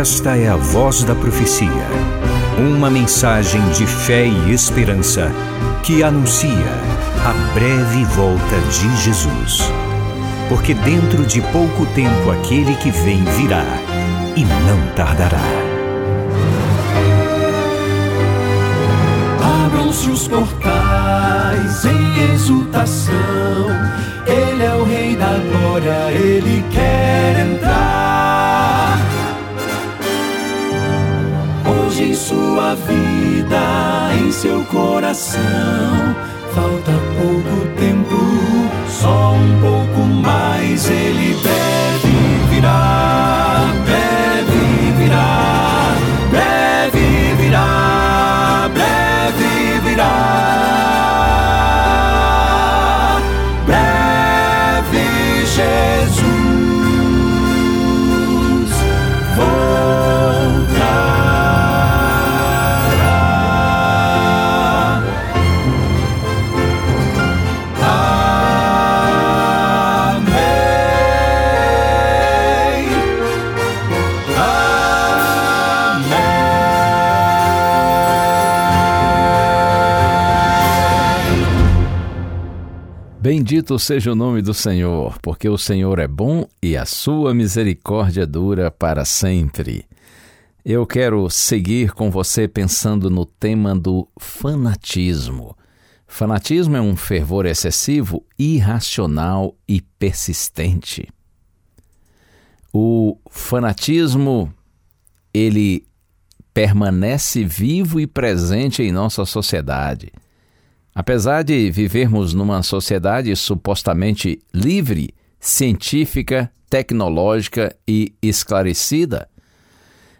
Esta é a voz da profecia. Uma mensagem de fé e esperança que anuncia a breve volta de Jesus. Porque dentro de pouco tempo aquele que vem virá e não tardará. Abram-se os portais em exultação. Ele é o Rei da Glória, ele quer entrar. Sua vida, em seu coração, falta pouco tempo, só um pouco mais. Ele deve Bendito seja o nome do Senhor, porque o Senhor é bom e a sua misericórdia dura para sempre. Eu quero seguir com você pensando no tema do fanatismo. Fanatismo é um fervor excessivo, irracional e persistente. O fanatismo, ele permanece vivo e presente em nossa sociedade. Apesar de vivermos numa sociedade supostamente livre, científica, tecnológica e esclarecida,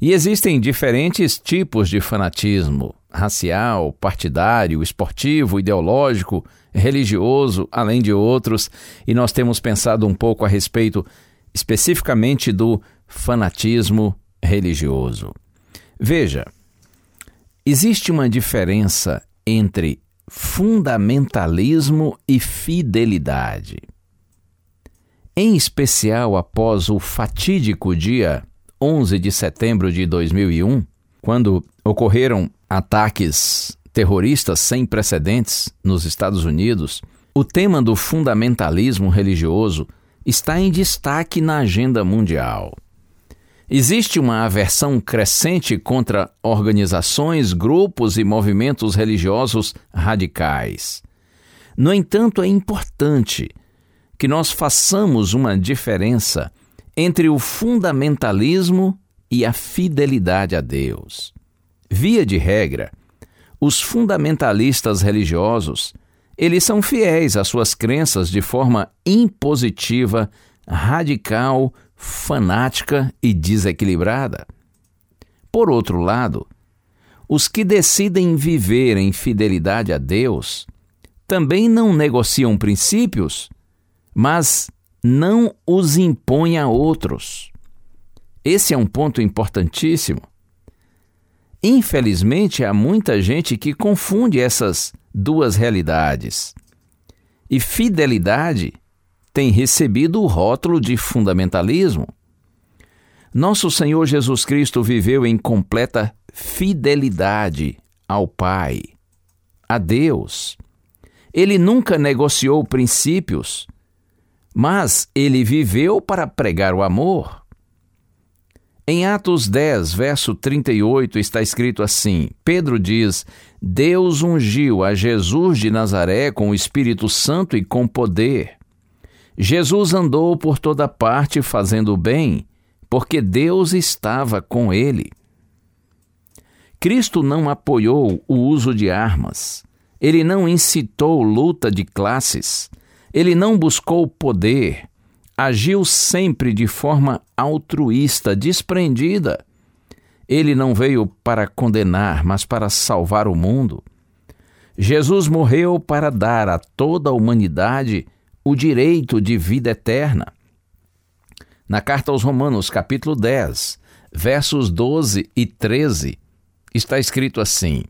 e existem diferentes tipos de fanatismo: racial, partidário, esportivo, ideológico, religioso, além de outros, e nós temos pensado um pouco a respeito especificamente do fanatismo religioso. Veja, existe uma diferença entre fundamentalismo e fidelidade. Em especial após o fatídico dia 11 de setembro de 2001, quando ocorreram ataques terroristas sem precedentes nos Estados Unidos, o tema do fundamentalismo religioso está em destaque na agenda mundial. Existe uma aversão crescente contra organizações, grupos e movimentos religiosos radicais. No entanto, é importante que nós façamos uma diferença entre o fundamentalismo e a fidelidade a Deus. Via de regra, os fundamentalistas religiosos, eles são fiéis às suas crenças de forma impositiva, radical, fanática e desequilibrada. Por outro lado, os que decidem viver em fidelidade a Deus também não negociam princípios, mas não os impõem a outros. Esse é um ponto importantíssimo. Infelizmente, há muita gente que confunde essas duas realidades. E fidelidade tem recebido o rótulo de fundamentalismo. Nosso Senhor Jesus Cristo viveu em completa fidelidade ao Pai, a Deus. Ele nunca negociou princípios, mas ele viveu para pregar o amor. Em Atos 10, verso 38, está escrito assim: Pedro diz: Deus ungiu a Jesus de Nazaré com o Espírito Santo e com poder. Jesus andou por toda parte fazendo o bem, porque Deus estava com ele. Cristo não apoiou o uso de armas. Ele não incitou luta de classes. Ele não buscou poder agiu sempre de forma altruísta, desprendida. Ele não veio para condenar, mas para salvar o mundo. Jesus morreu para dar a toda a humanidade o direito de vida eterna. Na carta aos Romanos, capítulo 10, versos 12 e 13, está escrito assim: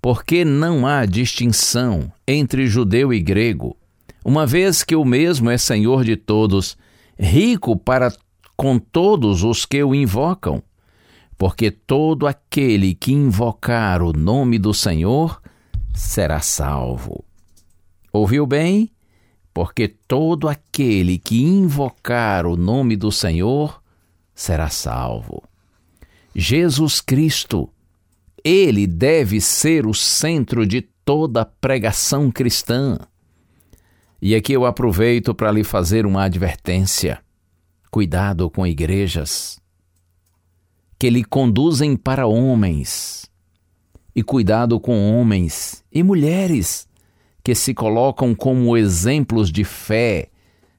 Porque não há distinção entre judeu e grego, uma vez que o mesmo é Senhor de todos, rico para com todos os que o invocam, porque todo aquele que invocar o nome do Senhor será salvo. Ouviu bem? Porque todo aquele que invocar o nome do Senhor será salvo. Jesus Cristo, ele deve ser o centro de toda pregação cristã. E aqui eu aproveito para lhe fazer uma advertência. Cuidado com igrejas que lhe conduzem para homens. E cuidado com homens e mulheres que se colocam como exemplos de fé,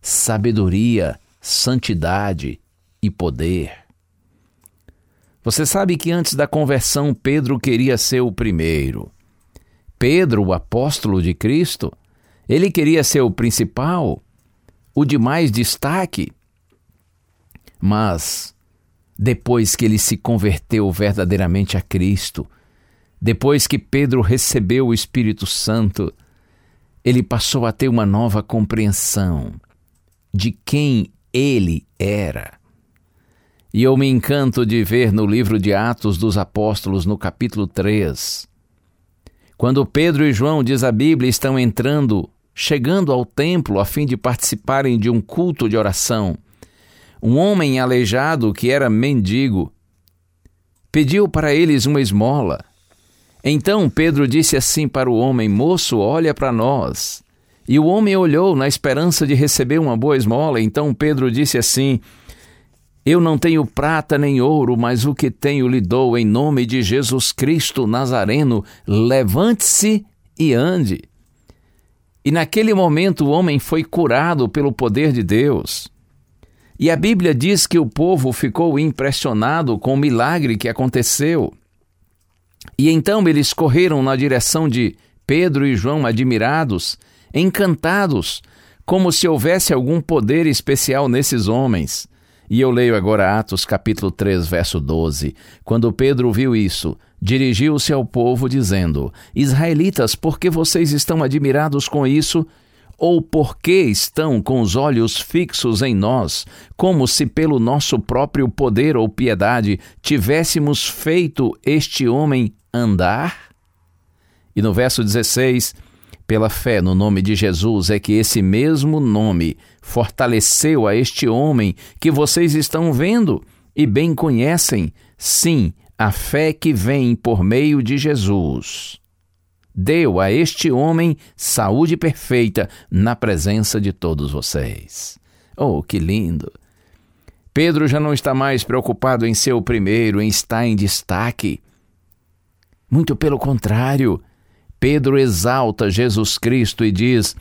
sabedoria, santidade e poder. Você sabe que antes da conversão Pedro queria ser o primeiro. Pedro, o apóstolo de Cristo, ele queria ser o principal, o de mais destaque. Mas, depois que ele se converteu verdadeiramente a Cristo, depois que Pedro recebeu o Espírito Santo, ele passou a ter uma nova compreensão de quem ele era. E eu me encanto de ver no livro de Atos dos Apóstolos, no capítulo 3, quando Pedro e João, diz a Bíblia, estão entrando, chegando ao templo a fim de participarem de um culto de oração, um homem aleijado que era mendigo pediu para eles uma esmola. Então Pedro disse assim para o homem: Moço, olha para nós. E o homem olhou na esperança de receber uma boa esmola. Então Pedro disse assim: Eu não tenho prata nem ouro, mas o que tenho lhe dou em nome de Jesus Cristo Nazareno. Levante-se e ande. E naquele momento o homem foi curado pelo poder de Deus. E a Bíblia diz que o povo ficou impressionado com o milagre que aconteceu. E então eles correram na direção de Pedro e João, admirados, encantados, como se houvesse algum poder especial nesses homens. E eu leio agora Atos capítulo 3, verso 12. Quando Pedro viu isso, dirigiu-se ao povo dizendo: Israelitas, por que vocês estão admirados com isso? Ou por que estão com os olhos fixos em nós, como se pelo nosso próprio poder ou piedade tivéssemos feito este homem andar? E no verso 16, pela fé no nome de Jesus é que esse mesmo nome fortaleceu a este homem que vocês estão vendo e bem conhecem. Sim, a fé que vem por meio de Jesus deu a este homem saúde perfeita na presença de todos vocês. Oh, que lindo! Pedro já não está mais preocupado em ser o primeiro, em estar em destaque. Muito pelo contrário, Pedro exalta Jesus Cristo e diz: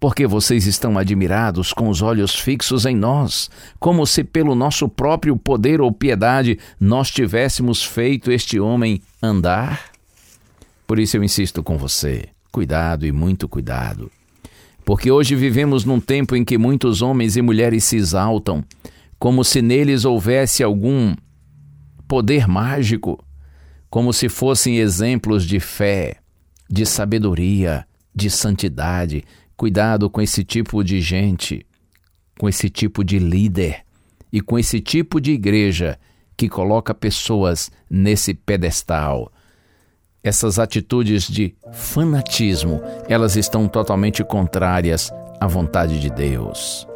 Porque vocês estão admirados com os olhos fixos em nós, como se pelo nosso próprio poder ou piedade nós tivéssemos feito este homem andar? Por isso eu insisto com você: cuidado e muito cuidado. Porque hoje vivemos num tempo em que muitos homens e mulheres se exaltam, como se neles houvesse algum poder mágico, como se fossem exemplos de fé, de sabedoria, de santidade. Cuidado com esse tipo de gente, com esse tipo de líder e com esse tipo de igreja que coloca pessoas nesse pedestal essas atitudes de fanatismo, elas estão totalmente contrárias à vontade de Deus.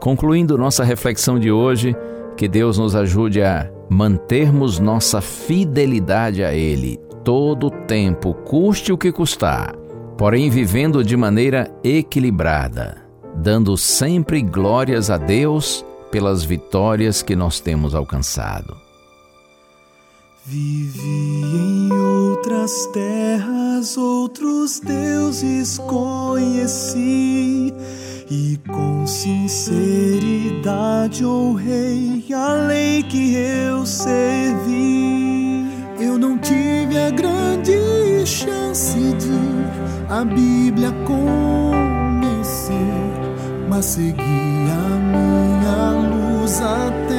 Concluindo nossa reflexão de hoje, que Deus nos ajude a mantermos nossa fidelidade a Ele todo o tempo, custe o que custar, porém vivendo de maneira equilibrada, dando sempre glórias a Deus pelas vitórias que nós temos alcançado. Vivi em outras terras, outros deuses conheci e com sinceridade honrei a lei que eu servi. Eu não tive a grande chance de a Bíblia conhecer, mas segui a minha luz até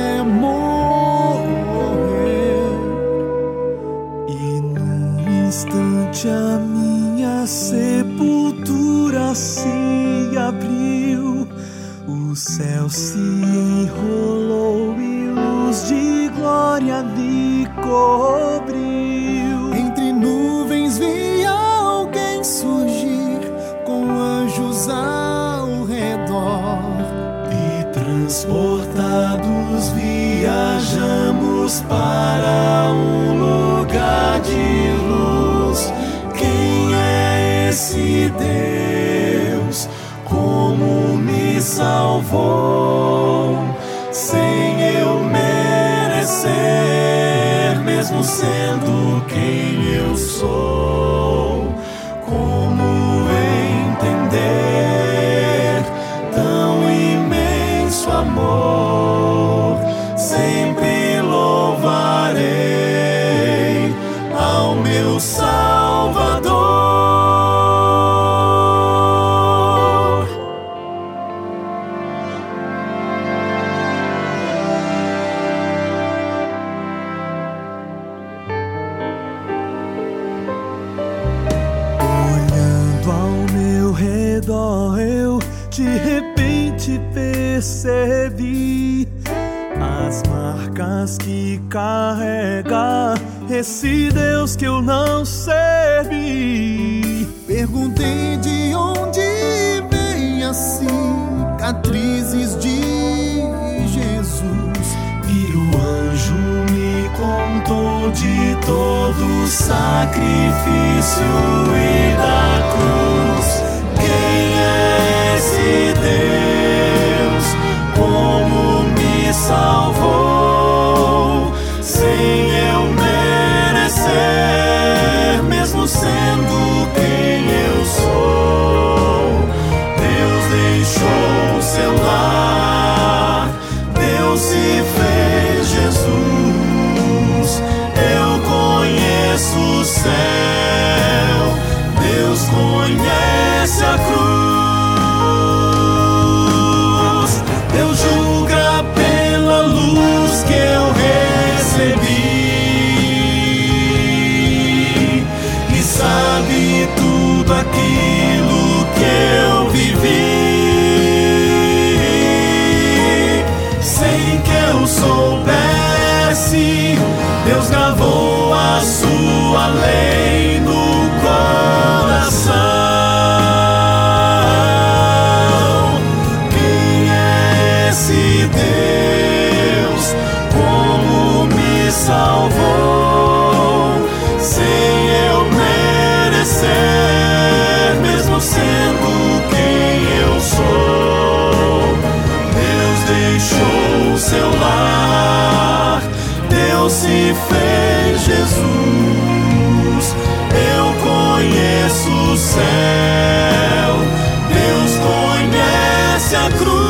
glória lhe cobriu. Entre nuvens vi alguém surgir com anjos ao redor. E transportados viajamos para um lugar de luz. Quem é esse Deus? Como me salvou? Sendo redor, eu de repente percebi as marcas que carrega esse Deus que eu não servi. Perguntei de onde vem as cicatrizes de Jesus. E o anjo me contou de todo o sacrifício e da cruz. Quem é esse Deus? Se fez Jesus. Eu conheço o céu, Deus conhece a cruz.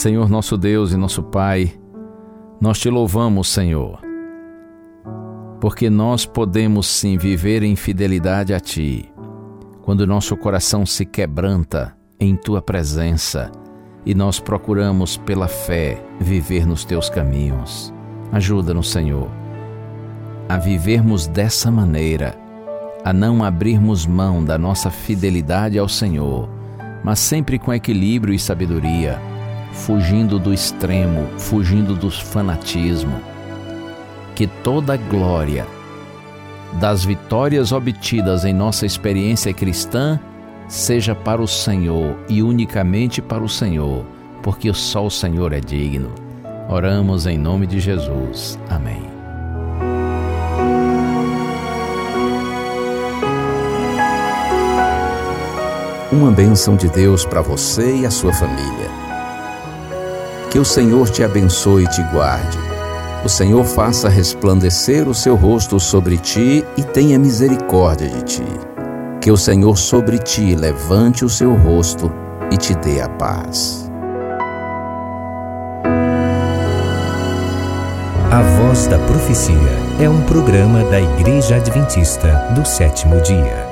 Senhor nosso Deus e nosso Pai, nós te louvamos, Senhor, porque nós podemos sim viver em fidelidade a Ti, quando nosso coração se quebranta em Tua presença e nós procuramos pela fé viver nos Teus caminhos. Ajuda-nos, Senhor, a vivermos dessa maneira, a não abrirmos mão da nossa fidelidade ao Senhor, mas sempre com equilíbrio e sabedoria fugindo do extremo, fugindo do fanatismo. Que toda a glória das vitórias obtidas em nossa experiência cristã seja para o Senhor e unicamente para o Senhor, porque só o Senhor é digno. Oramos em nome de Jesus. Amém. Uma bênção de Deus para você e a sua família. Que o Senhor te abençoe e te guarde. O Senhor faça resplandecer o seu rosto sobre ti e tenha misericórdia de ti. Que o Senhor sobre ti levante o seu rosto e te dê a paz. A Voz da Profecia é um programa da Igreja Adventista do sétimo dia.